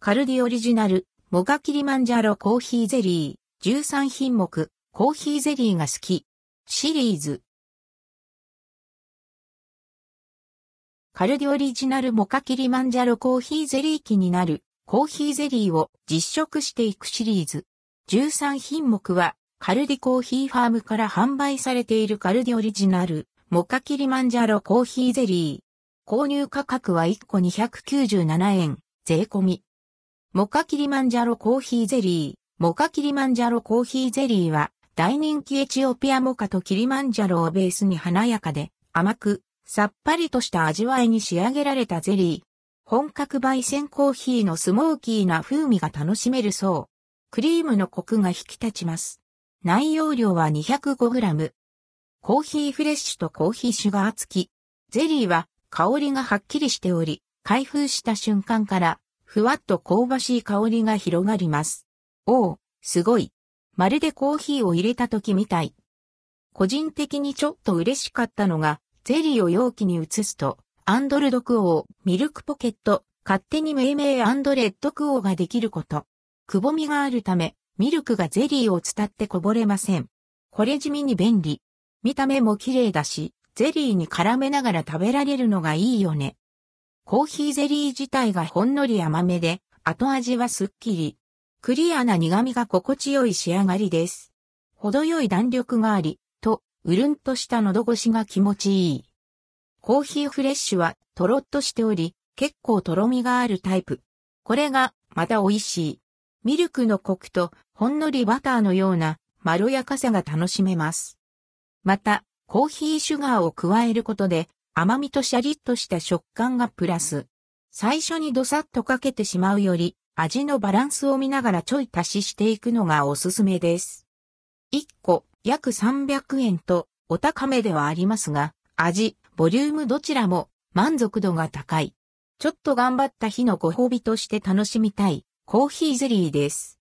カルディオリジナル、モガキリマンジャロコーヒーゼリー、13品目、コーヒーゼリーが好き。シリーズ。カルディオリジナルモカキリマンジャロコーヒーゼリー機になるコーヒーゼリーを実食していくシリーズ。13品目はカルディコーヒーファームから販売されているカルディオリジナルモカキリマンジャロコーヒーゼリー。購入価格は1個297円、税込み。モカキリマンジャロコーヒーゼリー。モカキリマンジャロコーヒーゼリーは大人気エチオピアモカとキリマンジャロをベースに華やかで甘くさっぱりとした味わいに仕上げられたゼリー。本格焙煎コーヒーのスモーキーな風味が楽しめるそう。クリームのコクが引き立ちます。内容量は 205g。コーヒーフレッシュとコーヒーシュガー付き。ゼリーは香りがはっきりしており、開封した瞬間からふわっと香ばしい香りが広がります。おお、すごい。まるでコーヒーを入れた時みたい。個人的にちょっと嬉しかったのが、ゼリーを容器に移すと、アンドルドクオー、ミルクポケット、勝手に命名アンドレッドクオーができること。くぼみがあるため、ミルクがゼリーを伝ってこぼれません。これ地味に便利。見た目も綺麗だし、ゼリーに絡めながら食べられるのがいいよね。コーヒーゼリー自体がほんのり甘めで、後味はすっきり。クリアな苦味が心地よい仕上がりです。程よい弾力があり、と、うるんとした喉越しが気持ちいい。コーヒーフレッシュはとろっとしており、結構とろみがあるタイプ。これがまた美味しい。ミルクのコクとほんのりバターのようなまろやかさが楽しめます。また、コーヒーシュガーを加えることで甘みとシャリッとした食感がプラス。最初にドサッとかけてしまうより味のバランスを見ながらちょい足ししていくのがおすすめです。1個約300円とお高めではありますが、味、ボリュームどちらも満足度が高い。ちょっと頑張った日のご褒美として楽しみたいコーヒーゼリーです。